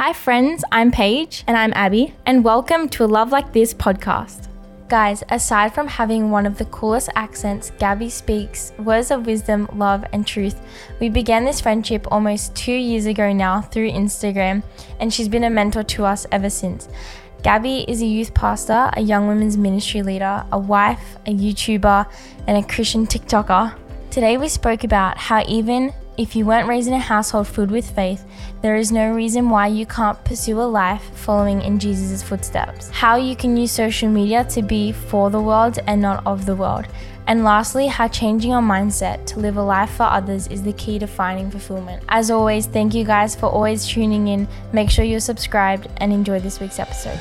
Hi, friends, I'm Paige. And I'm Abby. And welcome to a Love Like This podcast. Guys, aside from having one of the coolest accents, Gabby speaks words of wisdom, love, and truth. We began this friendship almost two years ago now through Instagram, and she's been a mentor to us ever since. Gabby is a youth pastor, a young women's ministry leader, a wife, a YouTuber, and a Christian TikToker. Today we spoke about how even if you weren't raised in a household filled with faith, there is no reason why you can't pursue a life following in Jesus' footsteps. How you can use social media to be for the world and not of the world. And lastly, how changing your mindset to live a life for others is the key to finding fulfillment. As always, thank you guys for always tuning in. Make sure you're subscribed and enjoy this week's episode.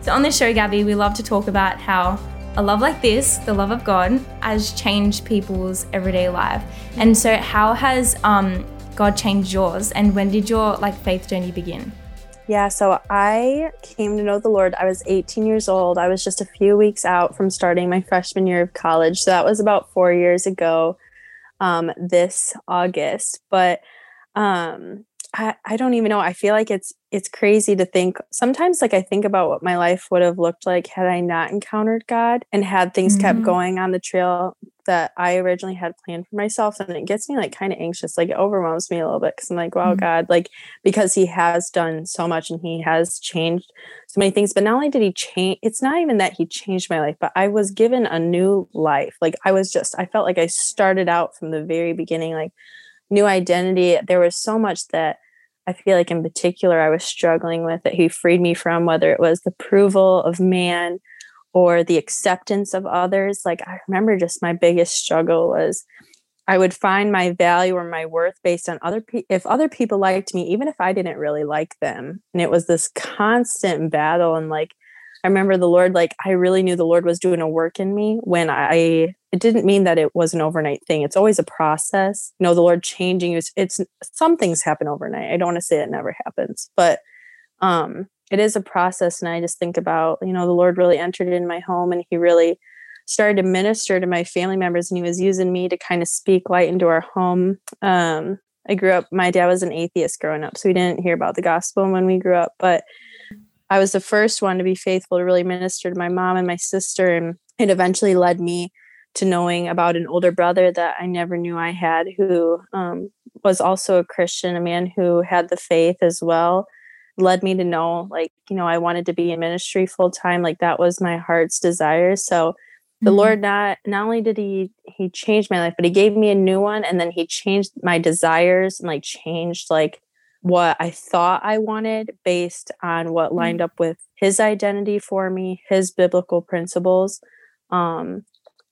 So, on this show, Gabby, we love to talk about how a love like this, the love of God, has changed people's everyday life. And so, how has um, God changed yours? And when did your like faith journey begin? Yeah, so I came to know the Lord. I was 18 years old. I was just a few weeks out from starting my freshman year of college. So that was about four years ago, um, this August. But um, I, I don't even know. I feel like it's it's crazy to think sometimes like I think about what my life would have looked like had I not encountered God and had things mm-hmm. kept going on the trail that I originally had planned for myself. And it gets me like kind of anxious. Like it overwhelms me a little bit because I'm like, wow, mm-hmm. God, like because he has done so much and he has changed so many things. But not only did he change, it's not even that he changed my life, but I was given a new life. Like I was just, I felt like I started out from the very beginning, like new identity. There was so much that I feel like in particular I was struggling with that he freed me from, whether it was the approval of man or the acceptance of others. Like I remember just my biggest struggle was I would find my value or my worth based on other people. If other people liked me, even if I didn't really like them, and it was this constant battle and like I remember the Lord, like, I really knew the Lord was doing a work in me when I, it didn't mean that it was an overnight thing. It's always a process. You know, the Lord changing you. It's, some things happen overnight. I don't want to say it never happens, but, um, it is a process. And I just think about, you know, the Lord really entered in my home and he really started to minister to my family members and he was using me to kind of speak light into our home. Um, I grew up, my dad was an atheist growing up, so we didn't hear about the gospel when we grew up, but I was the first one to be faithful to really minister to my mom and my sister. And it eventually led me to knowing about an older brother that I never knew I had, who um, was also a Christian, a man who had the faith as well. Led me to know, like, you know, I wanted to be in ministry full time. Like, that was my heart's desire. So, the mm-hmm. Lord not not only did he he change my life, but he gave me a new one, and then he changed my desires and like changed like what I thought I wanted based on what mm. lined up with his identity for me, his biblical principles. Um,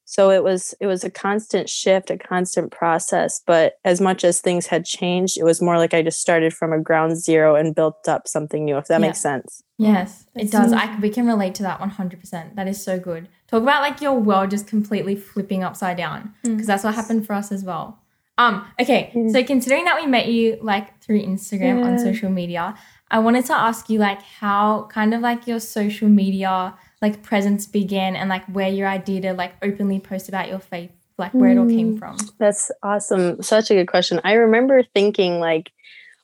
so it was it was a constant shift, a constant process. But as much as things had changed, it was more like I just started from a ground zero and built up something new. If that yeah. makes sense. Yes, it does. I we can relate to that one hundred percent. That is so good. Talk about like your world just completely flipping upside down because mm. that's what happened for us as well. Um, okay, mm. so considering that we met you like through Instagram yeah. on social media, I wanted to ask you like how kind of like your social media like presence began and like where your idea to like openly post about your faith, like where mm. it all came mm. from. That's awesome. Such a good question. I remember thinking like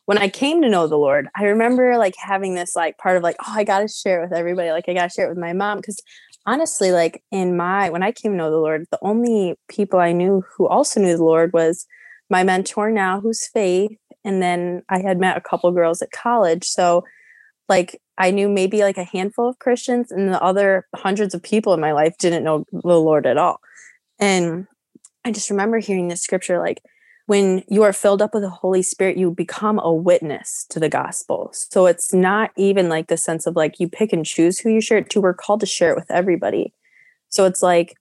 when I came to know the Lord, I remember like having this like part of like, oh, I got to share it with everybody. Like I got to share it with my mom because honestly, like in my when I came to know the Lord, the only people I knew who also knew the Lord was my mentor now, who's Faith, and then I had met a couple girls at college. So, like, I knew maybe like a handful of Christians, and the other hundreds of people in my life didn't know the Lord at all. And I just remember hearing this scripture like, when you are filled up with the Holy Spirit, you become a witness to the gospel. So it's not even like the sense of like you pick and choose who you share it to. We're called to share it with everybody. So it's like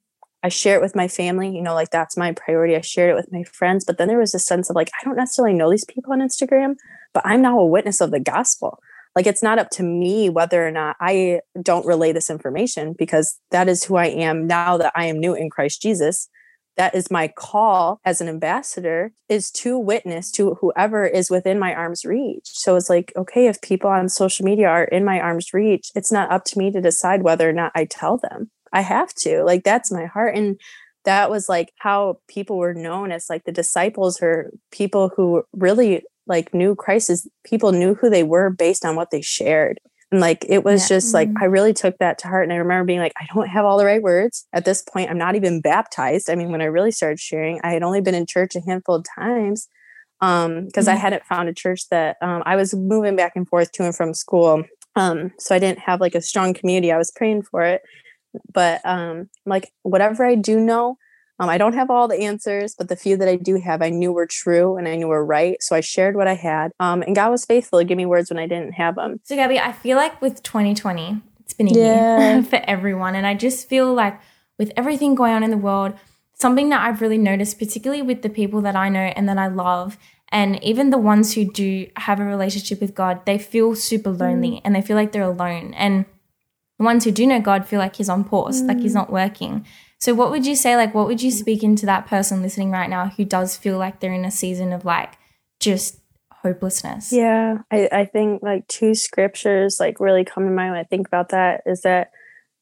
I share it with my family, you know, like that's my priority. I shared it with my friends. But then there was a sense of like, I don't necessarily know these people on Instagram, but I'm now a witness of the gospel. Like it's not up to me whether or not I don't relay this information because that is who I am now that I am new in Christ Jesus. That is my call as an ambassador is to witness to whoever is within my arm's reach. So it's like, okay, if people on social media are in my arm's reach, it's not up to me to decide whether or not I tell them I have to. Like that's my heart. And that was like how people were known as like the disciples or people who really like knew Christ as people knew who they were based on what they shared. And like it was yeah. just like mm-hmm. I really took that to heart. And I remember being like, I don't have all the right words. At this point, I'm not even baptized. I mean, when I really started sharing, I had only been in church a handful of times. Um, because mm-hmm. I hadn't found a church that um I was moving back and forth to and from school. Um, so I didn't have like a strong community. I was praying for it. But um like whatever I do know, um, I don't have all the answers, but the few that I do have, I knew were true and I knew were right. So I shared what I had. Um, and God was faithful to give me words when I didn't have them. So, Gabby, I feel like with 2020, it's been a yeah. year for everyone. And I just feel like with everything going on in the world, something that I've really noticed, particularly with the people that I know and that I love, and even the ones who do have a relationship with God, they feel super lonely mm. and they feel like they're alone. And the ones who do know God feel like He's on pause, mm. like He's mm. not working. So, what would you say? Like, what would you speak into that person listening right now who does feel like they're in a season of like just hopelessness? Yeah, I, I think like two scriptures like really come to mind when I think about that is that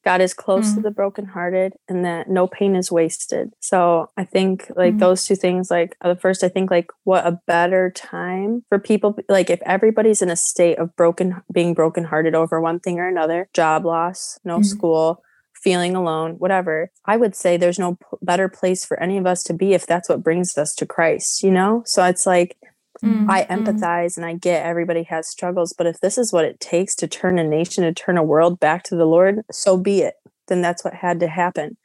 God is close mm. to the brokenhearted and that no pain is wasted. So I think like mm. those two things, like the first, I think like what a better time for people, like if everybody's in a state of broken, being brokenhearted over one thing or another, job loss, no mm. school, feeling alone, whatever, I would say there's no p- better place for any of us to be if that's what brings us to Christ, you know? So it's like, mm-hmm. I empathize and I get everybody has struggles, but if this is what it takes to turn a nation, to turn a world back to the Lord, so be it. Then that's what had to happen.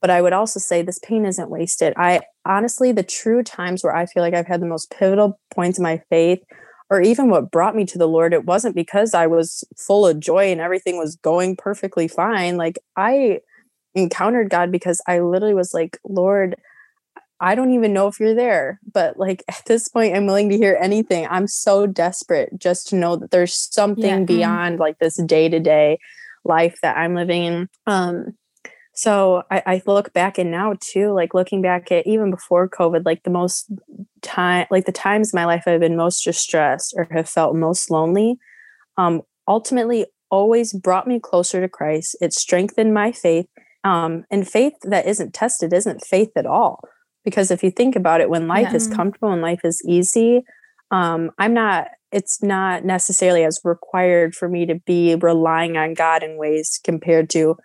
But I would also say this pain isn't wasted. I honestly, the true times where I feel like I've had the most pivotal points in my faith or even what brought me to the Lord, it wasn't because I was full of joy and everything was going perfectly fine. Like I encountered God because I literally was like, Lord, I don't even know if you're there, but like at this point, I'm willing to hear anything. I'm so desperate just to know that there's something yeah. Mm-hmm. beyond like this day to day life that I'm living in. Um, so I, I look back and now too, like looking back at even before COVID, like the most time, like the times in my life I've been most distressed or have felt most lonely, um, ultimately always brought me closer to Christ. It strengthened my faith. Um, and faith that isn't tested isn't faith at all. Because if you think about it, when life yeah. is comfortable and life is easy, um, I'm not, it's not necessarily as required for me to be relying on God in ways compared to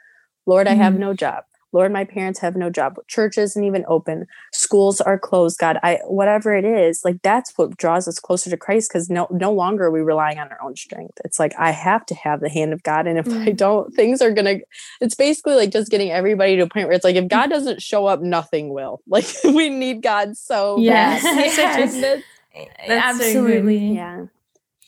Lord, mm-hmm. I have mm-hmm. no job. Lord, my parents have no job. Church isn't even open. Schools are closed. God, I whatever it is, like that's what draws us closer to Christ because no no longer are we relying on our own strength. It's like I have to have the hand of God. And if mm-hmm. I mm. don't, things are gonna it's basically like just getting everybody to a point where it's like if mm. God doesn't show up, nothing will. Like we need God so yes. bad. yes. Eh, eh, that's Absolutely. So yeah.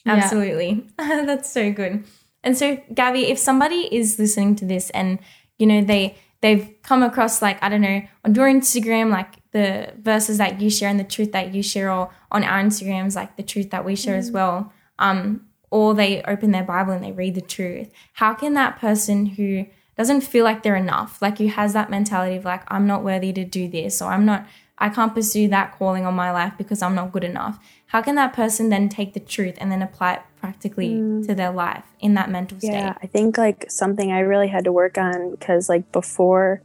Absolutely. Yeah. that's so good. And so, Gabby, if somebody is listening to this and you know they they've come across like i don't know on your instagram like the verses that you share and the truth that you share or on our instagrams like the truth that we share mm-hmm. as well um or they open their bible and they read the truth how can that person who doesn't feel like they're enough like who has that mentality of like i'm not worthy to do this or i'm not i can't pursue that calling on my life because i'm not good enough how can that person then take the truth and then apply it practically mm. to their life in that mental state? Yeah, I think like something I really had to work on because like before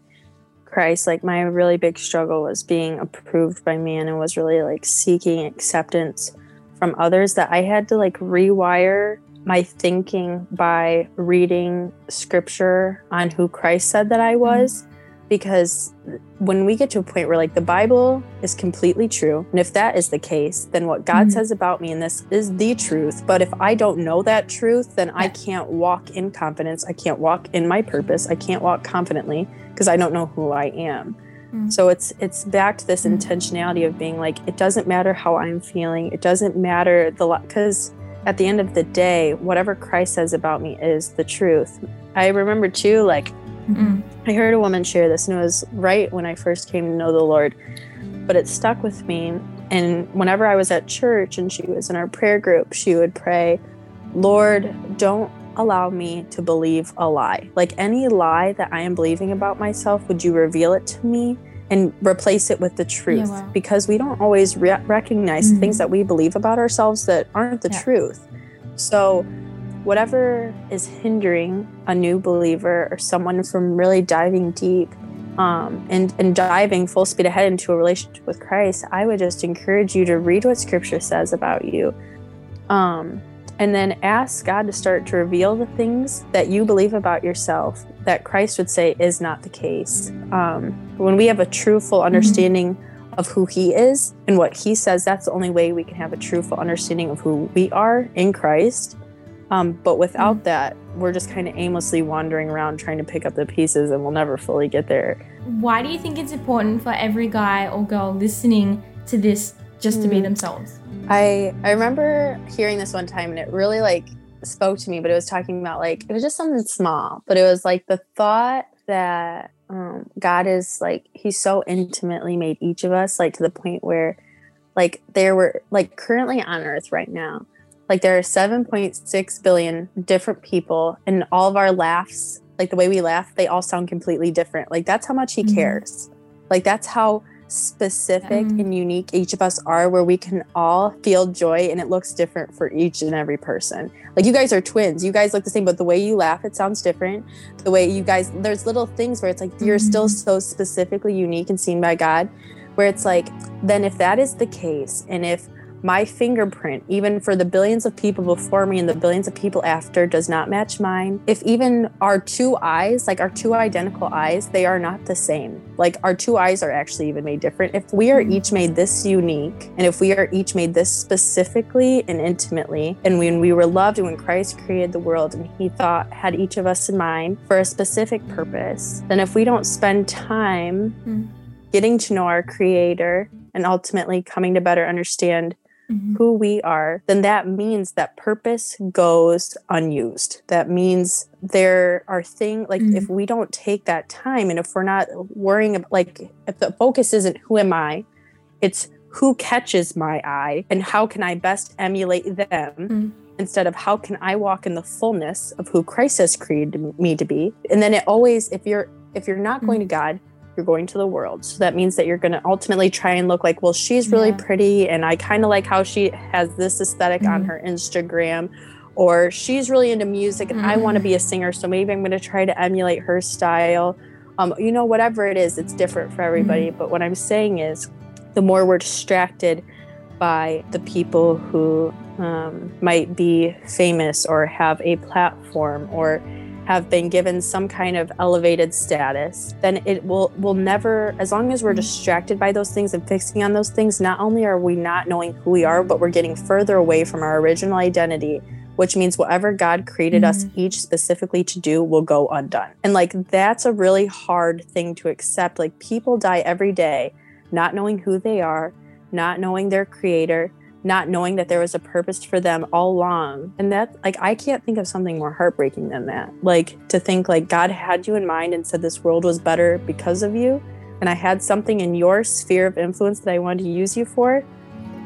Christ, like my really big struggle was being approved by man and was really like seeking acceptance from others that I had to like rewire my thinking by reading scripture on who Christ said that I mm-hmm. was. Mm because when we get to a point where like the bible is completely true and if that is the case then what god mm-hmm. says about me and this is the truth. But if i don't know that truth then i can't walk in confidence. I can't walk in my purpose. I can't walk confidently because i don't know who i am. Mm-hmm. so it's it's back to this mm-hmm. intentionality of being like it doesn't matter how i'm feeling. It doesn't matter the lot because at the end of the day whatever christ says about me is the truth. I remember too like Mm-mm. I heard a woman share this, and it was right when I first came to know the Lord, but it stuck with me. And whenever I was at church and she was in our prayer group, she would pray, Lord, don't allow me to believe a lie. Like any lie that I am believing about myself, would you reveal it to me and replace it with the truth? Yeah, wow. Because we don't always re- recognize mm-hmm. things that we believe about ourselves that aren't the yeah. truth. So, whatever is hindering a new believer or someone from really diving deep um, and and diving full speed ahead into a relationship with Christ, I would just encourage you to read what Scripture says about you, um, and then ask God to start to reveal the things that you believe about yourself that Christ would say is not the case. Um, when we have a true, full mm-hmm. understanding. Of who he is and what he says, that's the only way we can have a true, full understanding of who we are in Christ. Um, but without mm-hmm. that, we're just kind of aimlessly wandering around trying to pick up the pieces and we'll never fully get there. Why do you think it's important for every guy or girl listening to this just to be hmm. themselves? I I remember hearing this one time and it really like spoke to me, but it was talking about like it was just something small, but it was like the thought that um, God is like He's so intimately made each of us like to the point where like there were like currently on Earth right now like there are 7.6 billion different people, and all of our laughs, like the way we laugh, they all sound completely different. Like that's how much he mm-hmm. cares. Like that's how specific mm-hmm. and unique each of us are, where we can all feel joy and it looks different for each and every person. Like you guys are twins, you guys look the same, but the way you laugh, it sounds different. The way you guys, there's little things where it's like you're mm-hmm. still so specifically unique and seen by God, where it's like, then if that is the case, and if my fingerprint, even for the billions of people before me and the billions of people after, does not match mine. If even our two eyes, like our two identical eyes, they are not the same. Like our two eyes are actually even made different. If we are each made this unique, and if we are each made this specifically and intimately, and when we were loved and when Christ created the world and he thought, had each of us in mind for a specific purpose, then if we don't spend time mm. getting to know our creator and ultimately coming to better understand mm-hmm. who we are, then that means that purpose goes unused. That means there are things like mm-hmm. if we don't take that time and if we're not worrying about, like, if the focus isn't who am I, it's who catches my eye and how can I best emulate them. Mm-hmm instead of how can I walk in the fullness of who Christ has created me to be. And then it always, if you're if you're not going to mm-hmm. God, you're going to the world. So that means that you're going to ultimately try and look like, well, she's really yeah. pretty and I kind of like how she has this esthetic mm-hmm. on her Instagram or she's really into music and mm-hmm. I want to be a singer, so maybe I'm going to try to emulate her style. Um, you know, whatever it is, it's different for everybody. Mm-hmm. But what I'm saying is, the more we're distracted by the people who um, might be famous or have a platform or have been given some kind of elevated status, then it will will never as long as we're distracted by those things and fixing on those things, not only are we not knowing who we are, but we're getting further away from our original identity, which means whatever God created mm-hmm. us each specifically to do will go undone. And like that's a really hard thing to accept. Like people die every day not knowing who they are, not knowing their creator, not knowing that there was a purpose for them all along. And that, like, I can't think of something more heartbreaking than that. Like, to think, like, God had you in mind and said this world was better because of you. And I had something in your sphere of influence that I wanted to use you for.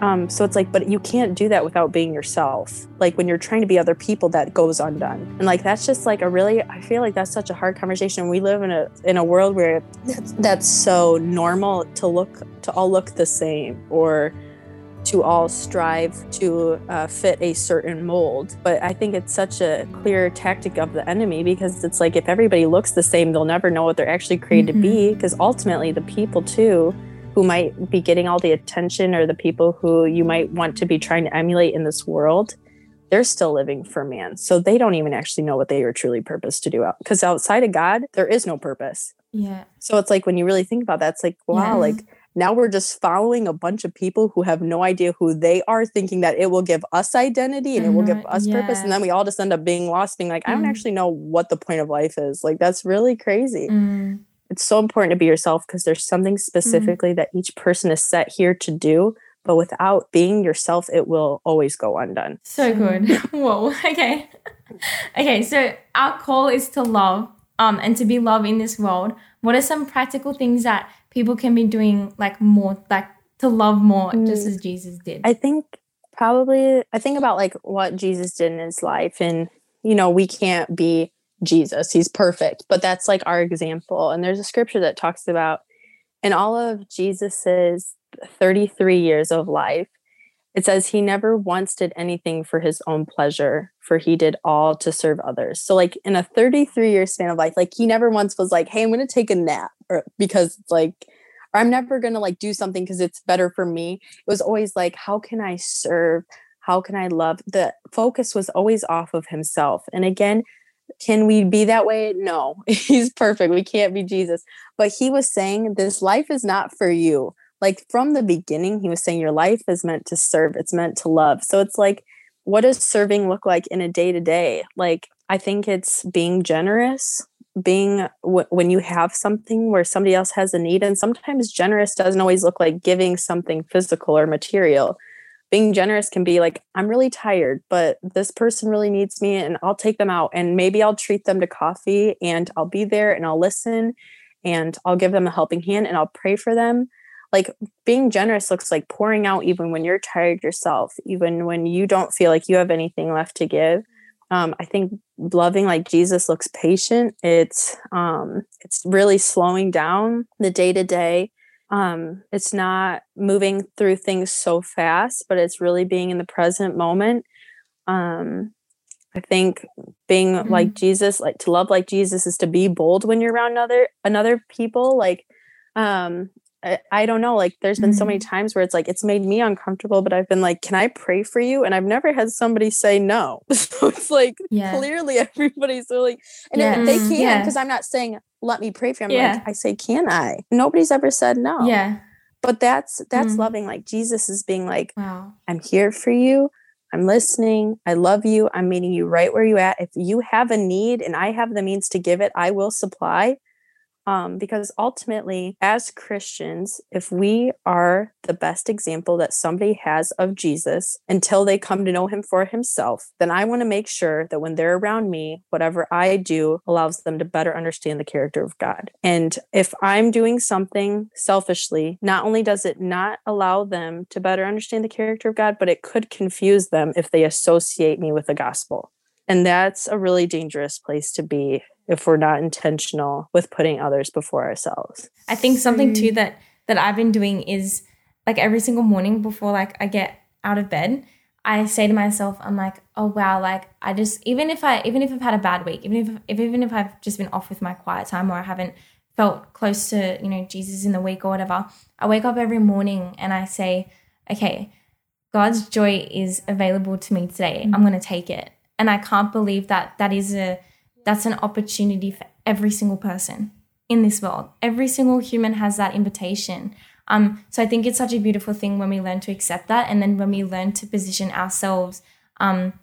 Um, so it's like, but you can't do that without being yourself. Like when you're trying to be other people, that goes undone. And like that's just like a really, I feel like that's such a hard conversation. We live in a in a world where that's, so normal to look to all look the same or to all strive to uh, fit a certain mold. But I think it's such a clear tactic of the enemy because it's like if everybody looks the same, they'll never know what they're actually created mm-hmm. to be. Because mm-hmm. ultimately, the people too who might be getting all the attention or the people who you might want to be trying to emulate in this world, they're still living for man. So they don't even actually know what they are truly purposed to do. Because outside of God, there is no purpose. Yeah. So it's like when you really think about that, it's like, wow, yeah. like now we're just following a bunch of people who have no idea who they are, thinking that it will give us identity and mm-hmm. it will give mm-hmm. us yeah. purpose. And then we all just end up being lost, being like, mm. I don't mm. actually know what the point of life is. Like, that's really crazy. Mm. It's so important to be yourself because there's something mm. specifically mm. that each person is set here to do. But without being yourself, it will always go undone. So good. Whoa. Okay. okay. So our call is to love um, and to be love in this world. What are some practical things that people can be doing like more like to love more mm. just as Jesus did? I think probably I think about like what Jesus did in his life and you know, we can't be Jesus. He's perfect, but that's like our example. And there's a scripture that talks about in all of Jesus's 33 years of life, it says he never once did anything for his own pleasure, for he did all to serve others. So, like in a 33 year span of life, like he never once was like, hey, I'm going to take a nap or because it's like, or I'm never going to like do something because it's better for me. It was always like, how can I serve? How can I love? The focus was always off of himself. And again, can we be that way? No, he's perfect. We can't be Jesus. But he was saying, this life is not for you like from the beginning he was saying your life is meant to serve it's meant to love. So it's like what does serving look like in a day to day like i think it's being generous being w- when you have something where somebody else has a need and sometimes generous doesn't always look like giving something physical or material. Being generous can be like i'm really tired but this person really needs me and i'll take them out and maybe i'll treat them to coffee and i'll be there and i'll listen and i'll give them a helping hand and i'll pray for them like being generous looks like pouring out even when you're tired yourself even when you don't feel like you have anything left to give. Um, i think loving like jesus looks patient. It's um, it's really slowing down the day to day. Um, it's not moving through things so fast but it's really being in the present moment. Um, i think being mm-hmm. like jesus like to love like jesus is to be bold when you're around other another people. Like um I, I don't know like there's been mm-hmm. so many mm-hmm. times where it's like it's made me uncomfortable but i've been like can i pray for you and i've never had somebody say no so it's like yeah. clearly everybody's really and yeah. they can because yeah. i'm not saying let me pray for you yeah. Like, i say can i nobody's ever said no yeah but that's that's mm-hmm. loving like jesus is being like wow. i'm here for you i'm listening i love you i'm meeting you right where you at if you have a need and i have the means to give it i will supply um, because ultimately, as Christians, if we are the best example that somebody has of Jesus until they come to know him for himself, then I want to make sure that when they're around me, whatever I do allows them to better understand the character of God. And if I'm doing something selfishly, not only does it not allow them to better understand the character of God, but it could confuse them if they associate me with the gospel. And that's a really dangerous place to be if we're not intentional with putting others before ourselves. I think something too mm. that that I've been doing is like every single morning before like I get out of bed, I say to myself, I'm like, oh wow, like I just even if I even if I've had a bad week, even if, if even if I've just been off with my quiet time or I haven't felt close to, you know, Jesus in the week or whatever, I wake up every morning and I say, okay, God's joy is available to me today. Mm-hmm. I'm going to take it. And I can't believe that that is a that's an opportunity for every single person in this world. Every single human has that invitation. Um, so I think it's such a beautiful thing when we learn to accept that, and then when we learn to position ourselves, um,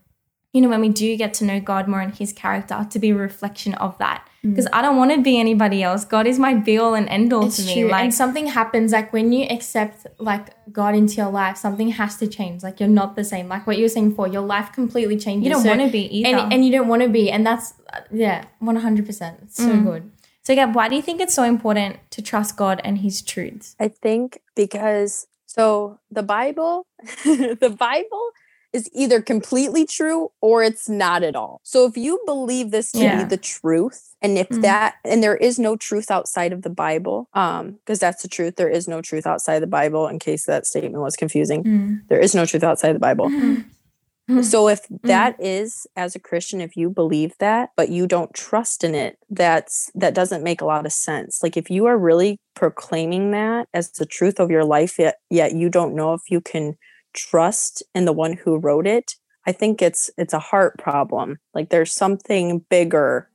you know, when we do get to know God more and His character, to be a reflection of that because I don't want to be anybody else. God is my be all and end all to me. True. Like and something happens, like when you accept like God into your life, something has to change. Like you're not the same. Like what you were saying before, your life completely changes. You don't so, want to be either, and, and you don't want to be, and that's yeah, one hundred percent. It's so mm. good. So, Gab, why do you think it's so important to trust God and His truths? I think because so the Bible, the Bible is either completely true or it's not at all. So if you believe this to yeah. be the truth, and if mm that and there is no truth outside of the Bible, um, because that's the truth, there is no truth outside the Bible. In case that statement was confusing, mm. there is no truth outside the Bible. Mm-hmm. So if mm. that is as a Christian, if you believe that, but you don't trust in it, that's that doesn't make a lot of sense. Like if you are really proclaiming that as the truth of your life, yet yet you don't know if you can trust in the one who wrote it i think it's it's a heart problem. Like there's something bigger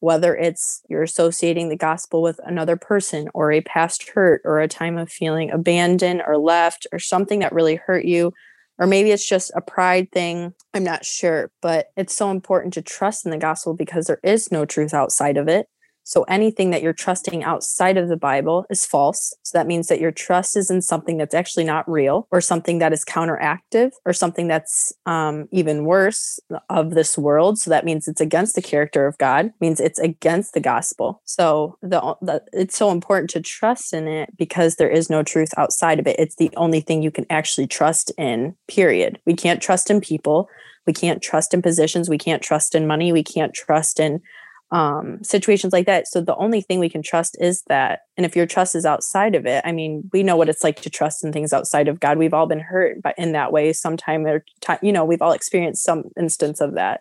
whether it's you're associating the gospel with another person or a past hurt or a time of feeling abandoned or left or something that really hurt you. Or maybe it's just a pride thing i'm not sure but it's so important to trust in the gospel because there is no truth outside of it so anything that you're trusting outside of the Bible is false. So that means that your trust is in something that's actually not real or something that is counteractive or something that's um, even worse of this world. So that means it's against the character of God, means it's against the gospel. So the, the it's so important to trust in it because there is no truth outside of it. It's the only thing you can actually trust in, period. We can't trust in people. We can't trust in positions. We can't trust in money. We can't trust in um, situations like that. So the only thing we can trust is that. And if your trust is outside of it, I mean, we know what it's like to trust in things outside of God. We've all been hurt, but in that way, sometime or time, you know, we've all experienced some instance of that.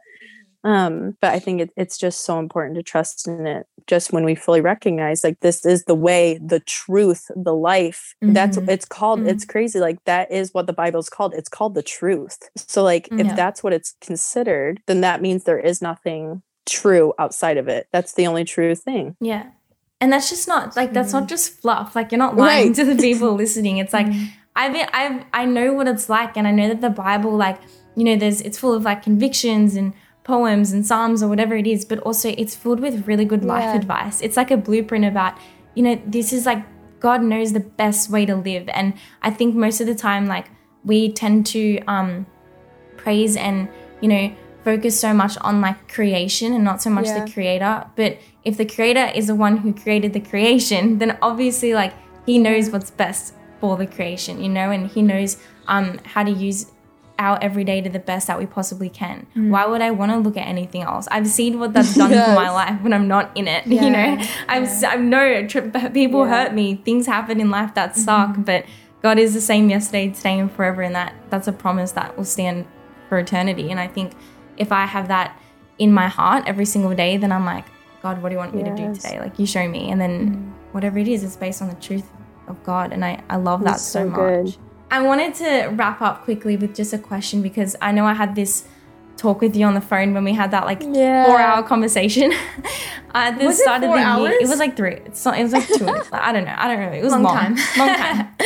Um, but I think it, it's just so important to trust in it. Just when we fully recognize, like this is the way, the truth, the life. Mm-hmm. That's it's called. Mm-hmm. It's crazy. Like that is what the Bible's called. It's called the truth. So like, yeah. if that's what it's considered, then that means there is nothing true outside of it. That's the only true thing. Yeah. And that's just not like that's not mm. just fluff. Like you're not lying right. to the people listening. It's like mm. I've I've I know what it's like and I know that the Bible like, you know, there's it's full of like convictions and poems and psalms or whatever it is, but also it's filled with really good life yeah. advice. It's like a blueprint about, you know, this is like God knows the best way to live. And I think most of the time like we tend to um praise and, you know, focus so much on like creation and not so much yeah. the creator. But if the creator is the one who created the creation, then obviously like he knows what's best for the creation, you know, and he knows um how to use our everyday to the best that we possibly can. Mm. Why would I want to look at anything else? I've seen what that's done yes. for my life when I'm not in it. Yeah. You know, I've yeah. I know people yeah. hurt me. Things happen in life that suck, mm-hmm. but God is the same yesterday, today, and forever, and that that's a promise that will stand for eternity. And I think if I have that in my heart every single day, then I'm like, God, what do you want me yes. to do today? Like, you show me. And then mm. whatever it is, it's based on the truth of God. And I, I love that so, so, much. Good. I wanted to wrap up quickly with just a question because I know I had this talk with you on the phone when we had that like yeah. four hour conversation. At the was start of the hours? year, it was like three. It's not, it was like two. I don't know. I don't know. It was long, long time. long time.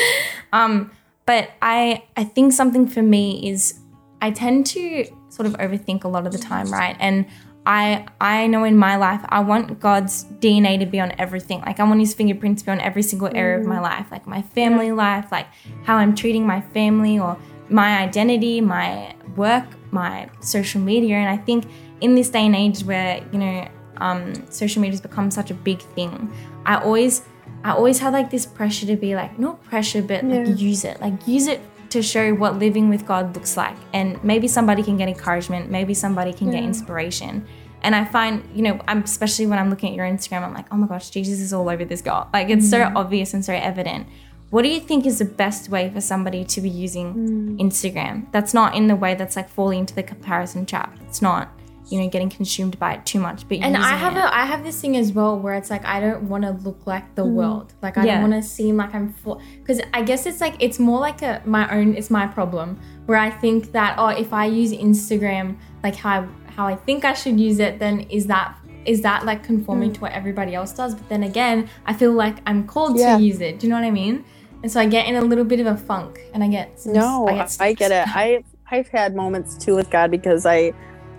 Um, but I I think something for me is I tend to sort of overthink a lot of the time, right? And I I know in my life I want God's DNA to be on everything. Like I want his fingerprints to be on every single area of my mm. life, like my family yeah. life, like how I'm treating my family or my identity, my work, my social media. And I think in this day and age where, you know, um, social media has become such a big thing, I always I always had like this pressure to be like, not pressure, but yeah. like use it. Like use it to show what living with God looks like. And maybe somebody can get encouragement, maybe somebody can get inspiration. And I find, you know, I'm especially when I'm looking at your Instagram, I'm like, oh my gosh, Jesus is all over this girl. Like it's mm. so obvious and so evident. What do you think is the best way for somebody to be using mm. Instagram? That's not in the way that's like falling into the comparison trap. It's not you know getting consumed by it too much but and i have it. a i have this thing as well where it's like i don't want to look like the mm. world like i yeah. don't want to seem like i'm full because i guess it's like it's more like a my own it's my problem where i think that oh if i use instagram like how I, how i think i should use it then is that is that like conforming mm. to what everybody else does but then again i feel like i'm called yeah. to use it do you know what i mean and so i get in a little bit of a funk and i get some, no I get, I get it i i've had moments too with god because i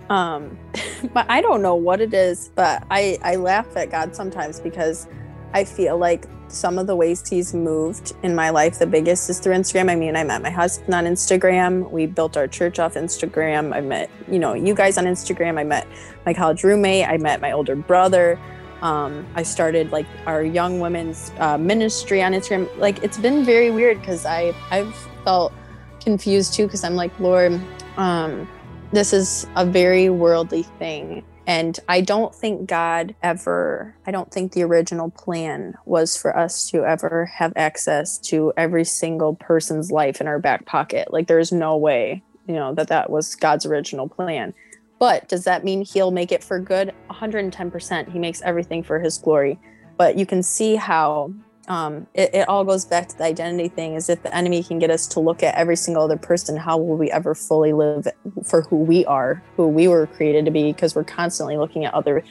um, but I don't know what it is, but I, I laugh at God sometimes because I feel like some of the ways he's moved in my life, the biggest is through Instagram. I mean, I met my husband on Instagram. We built our church off Instagram. I met, you know, you guys on Instagram. I met my college roommate. I met my older brother. Um, I started like our young women's uh, ministry on Instagram. Like it's been very weird because I I've felt confused too because I'm like, Lord, um, this is a very worldly thing. And I don't think God ever, I don't think the original plan was for us to ever have access to every single person's life in our back pocket. Like, there's no way, you know, that that was God's original plan. But does that mean he'll make it for good? 110%. He makes everything for his glory. But you can see how um, it, it all goes back to the identity thing is if the enemy can get us to look at every single other person how will we ever fully live for who we are who we were created to be because we're constantly looking at other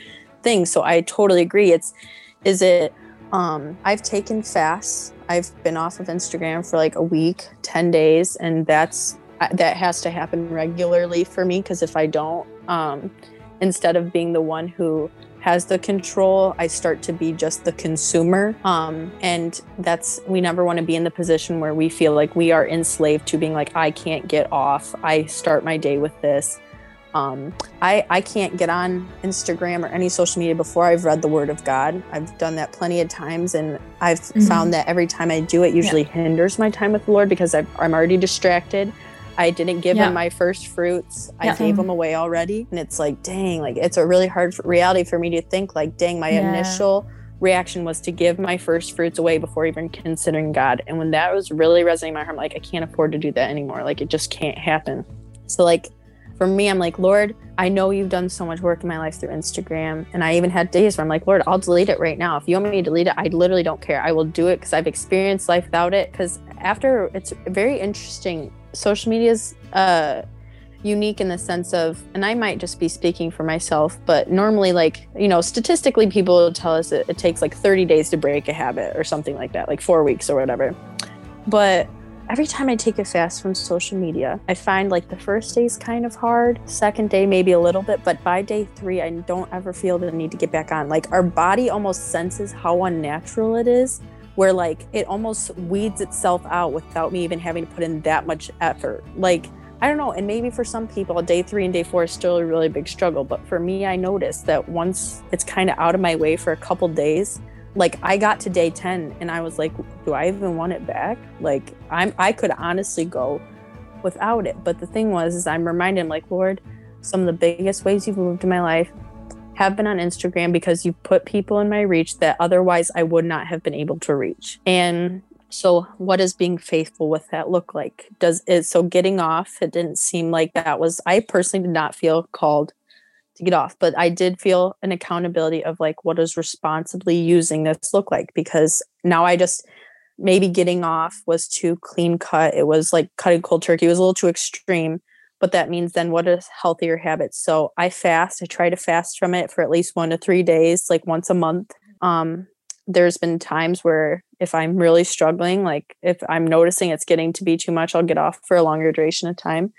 things. So i totally agree. It's is it um, i've taken fasts. I've been off of instagram for like a week 10 days and that's that has to happen regularly for me because if i don't um, instead of being the one who has the control, I start to be just the consumer. Um, and that's, we never want to be in the position where we feel like we are enslaved to being like, I can't get off. I start my day with this. Um, I, I can't get on Instagram or any social media before I've read the Word of God. I've done that plenty of times, and I've mm-hmm. found that every time I do it, usually yeah. hinders my time with the Lord because i am already distracted. I didn't give Yeah. him my first fruits. I Yeah. gave them mm-hmm. away already. And it's like, dang, like it's a really hard reality for me to think like, dang, my Yeah. initial reaction was to give my first fruits away before even considering God. And when that was really resonating in my heart, I'm like, I can't afford to do that anymore. Like it just can't happen. So like for me, I'm like, Lord, I know you've done so much work in my life through Instagram. And I even had days where I'm like, Lord, I'll delete it right now. If you want me to delete it, I literally don't care. I will do it because I've experienced life without it. Because after it's very interesting, social media is uh, unique in the sense of, and I might just be speaking for myself, but normally, like, you know, statistically, people tell us it, it takes like 30 days to break a habit or something like that, like four weeks or whatever. But every time I take a fast from social media, I find like the first day is kind of hard, second day maybe a little bit, but by day three, I don't ever feel the need to get back on. Like our body almost senses how unnatural it is, where like it almost weeds itself out without me even having to put in that much effort. Like, I don't know, and maybe for some people, day three and day four is still a really big struggle. But for me, I noticed that once it's kind of out of my way for a couple days, like I got to day 10 and I was like, do I even want it back? Like I'm I could honestly go without it. But the thing was is I'm reminded, like, Lord, some of the biggest ways you've moved in my life have been on Instagram because you've put people in my reach that otherwise I would not have been able to reach. And so what does being faithful with that look like? Does it so getting off, it didn't seem like that was I personally did not feel called to get off, but I did feel an accountability of like what does responsibly using this look like? Because now I just maybe getting off was too clean cut. It was like cutting cold turkey. It was a little too extreme. But that means then what is healthier habits? So I fast. I try to fast from it for at least one to three days, like once a month. Um, there's been times where if I'm really struggling, like if I'm noticing it's getting to be too much, I'll get off for a longer duration of time.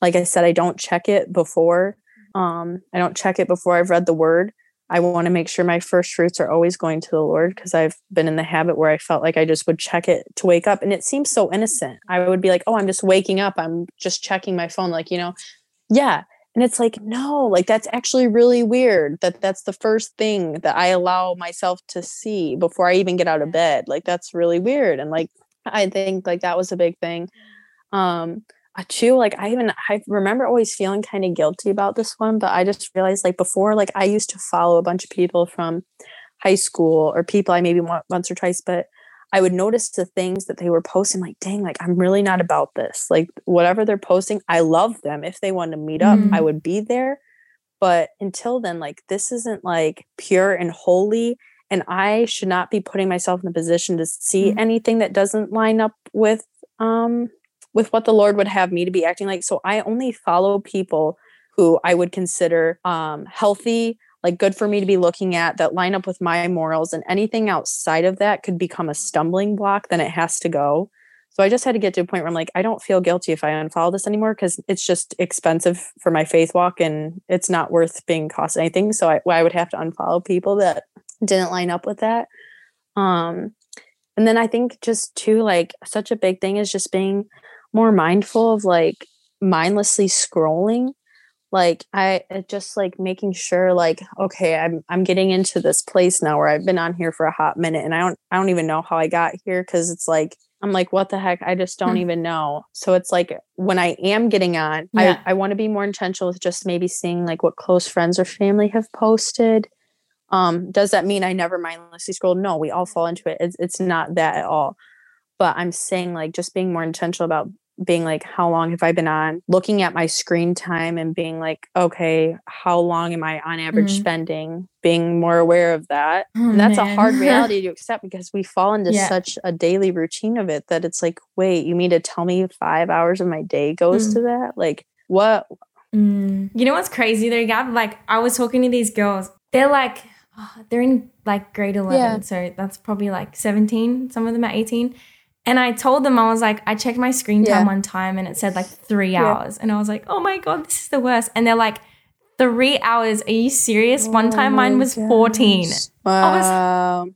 Like I said, I don't check it before. Um, I don't check it before I've read the word. I want to make sure my first fruits are always going to the Lord because I've been in the habit where I felt like I just would check it to wake up. And it seems so innocent. I would be like, oh, I'm just waking up. I'm just checking my phone. Like, you know, yeah. And it's like, no, like that's actually really weird that that's the first thing that I allow myself to see before I even get out of bed. Like, that's really weird. And like, I think like that was a big thing. Um, too like i even i remember always feeling kind of guilty about this one but i just realized like before like i used to follow a bunch of people from high school or people i maybe want once or twice but i would notice the things that they were posting like dang like i'm really not about this like whatever they're posting i love them if they want to meet up Mhm. i would be there but until then like this isn't like pure and holy and i should not be putting myself in a position to see Mhm. anything that doesn't line up with um with what the Lord would have me to be acting like. So I only follow people who I would consider um, healthy, like good for me to be looking at, that line up with my morals. And anything outside of that could become a stumbling block, then it has to go. So I just had to get to a point where I'm like, I don't feel guilty if I unfollow this anymore because it's just expensive for my faith walk and it's not worth being cost anything. So I, I would have to unfollow people that didn't line up with that. Um, and then I think just too, like, such a big thing is just being more mindful of like mindlessly scrolling. Like i just like making sure like okay i'm i'm getting into this place now where i've been on here for a hot minute and i don't i don't even know how i got here because it's like i'm like what the heck? I just don't Hmm. even know. So it's like when i am getting on Yeah. i i want to be more intentional with just maybe seeing like what close friends or family have posted. Um does that mean i never mindlessly scroll? No we all fall into it. It's, it's not that at all but i'm saying like just being more intentional about being like how long have i been on looking at my screen time and being like okay how long am i on average Mhm. spending being more aware of that Oh, and that's a hard reality to accept because we fall into Yeah. such a daily routine of it that it's like wait you mean to tell me five hours of my day goes Mm. to that like what Mm. You know what's crazy though, Gab? Like I was talking to these girls. They're like, oh, they're in like grade eleven, Yeah. so that's probably like seventeen. Some of them are eighteen. And I told them I was like, I checked my screen time Yeah. one time and it said like three Yeah. hours, and I was like, oh my god, this is the worst. And they're like, three hours? Are you serious? one oh time mine was fourteen. I was- wow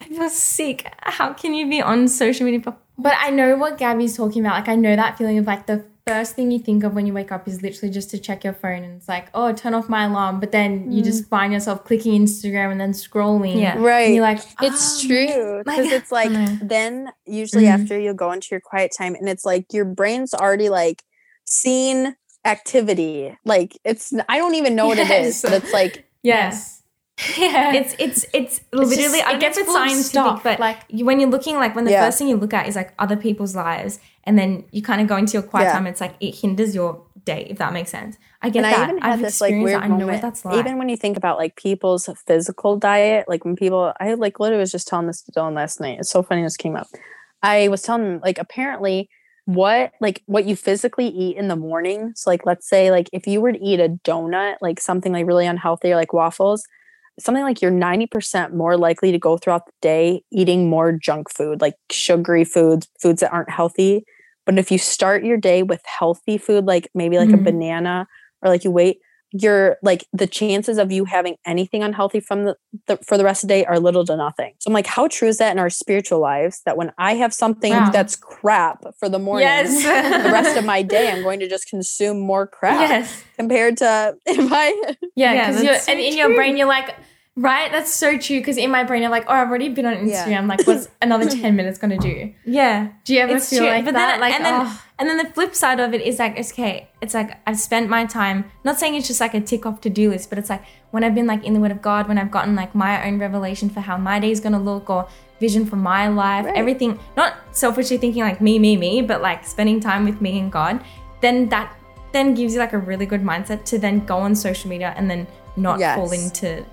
I feel sick. How can you be on social media for But I know what Gabby's talking about. Like I know that feeling of like the first thing you think of when you wake up is literally just to check your phone and it's like, oh, turn off my alarm. But then you just find yourself clicking Instagram and then scrolling. Yeah. Right. And you're like, It's "Oh, true because it's like then usually Mhm. after you'll go into your quiet time and it's like your brain's already like seen activity. Like it's I don't even know what it is, but it's like Yes. Yeah. It's it's it's It's literally just- I and get it's it's full of scientific, stuff, but like- like you, when you're looking like when the Yeah. first thing you look at is like other people's lives, and then you kind of go into your quiet Yeah. time. It's like it hinders your day, if that makes sense. I get and that. I even had I've this like experienced weird that. I know moment. what that's like. Even when you think about like people's physical diet, like when people, I like literally was just telling this to Dylan last night. It's so funny this came up. I was telling him like apparently what like what you physically eat in the morning. So like let's say like if you were to eat a donut, like something like really unhealthy or like waffles, something like you're 90% more likely to go throughout the day eating more junk food, like sugary foods, foods that aren't healthy. But if you start your day with healthy food, like maybe like a Mhm. banana or like you wait, you're like the chances of you having anything unhealthy from the, the for the rest of the day are little to nothing. So I'm like, how true is that in our spiritual lives? That when I have something Wow. that's crap for the morning, yes, the rest of my day I'm going to just consume more crap yes, compared to if I yeah, Yeah, because that's so and in your brain you're like. Right, that's so true. Because in my brain, I'm like, oh, I've already been on Yeah. Instagram. Like, what's another ten minutes gonna do? yeah. Do you ever It's feel true, like but that? then- like, and then- oh. And then the flip side of it is like, okay, it's like I've spent my time, not saying it's just like a tick off to do list, but it's like when I've been like in the Word of God, when I've gotten like my own revelation for how my day is going to look or vision for my life, Right. everything, not selfishly thinking like me, me, me, but like spending time with me and God, then that then gives you like a really good mindset to then go on social media and then not Yes. fall into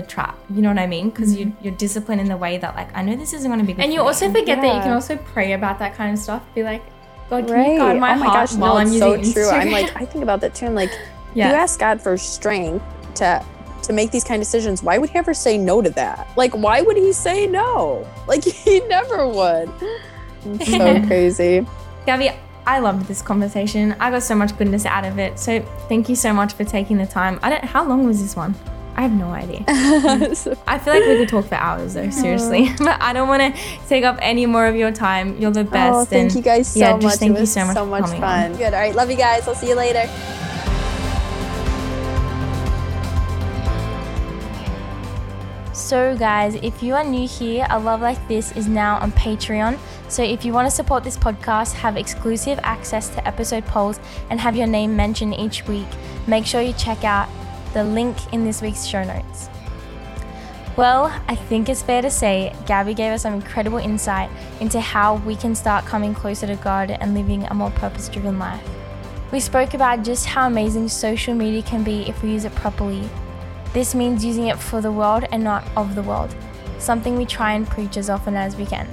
the trap. You know what I mean? Because you, mm-hmm. you're disciplined in the way that like, I know this isn't going to be good And you for me. also forget that you can also pray about that kind of stuff. Be like, God, can you guard oh my, oh my heart gosh, while no, I'm it's using so true. I'm like, I think about that too. I'm like, yeah. you ask God for strength to to make these kind of decisions. Why would he ever say no to that? Like, why would he say no? Like he never would. It's so crazy. Gabby, I loved this conversation. I got so much goodness out of it. So thank you so much for taking the time. I don't. How long was this one? I have no idea. I feel like we could talk for hours though, seriously. but I don't want to take up any more of your time. You're the oh, best. oh, thank and you guys so yeah, much. just thank it you was so much so much fun. on. Good. All right. Love you guys. I'll see you later. So, guys, if you are new here, a love like this is now on Patreon. So, if you want to support this podcast, have exclusive access to episode polls, and have your name mentioned each week, make sure you check out the link in this week's show notes. Well, I think it's fair to say Gabby gave us some incredible insight into how we can start coming closer to God and living a more purpose driven life. We spoke about just how amazing social media can be if we use it properly. This means using it for the world and not of the world, something we try and preach as often as we can.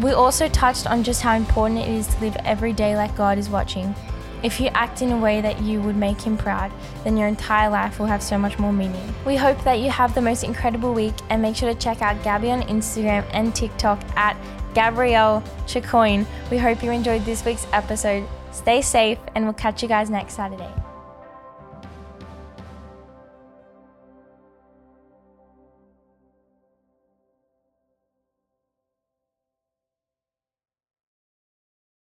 We also touched on just how important it is to live every day like God is watching. If you act in a way that you would make Him proud, then your entire life will have so much more meaning. We hope that you have the most incredible week and make sure to check out Gabby on Instagram and TikTok at Gabriele Chicoine. We hope you enjoyed this week's episode. Stay safe and we'll catch you guys next Saturday.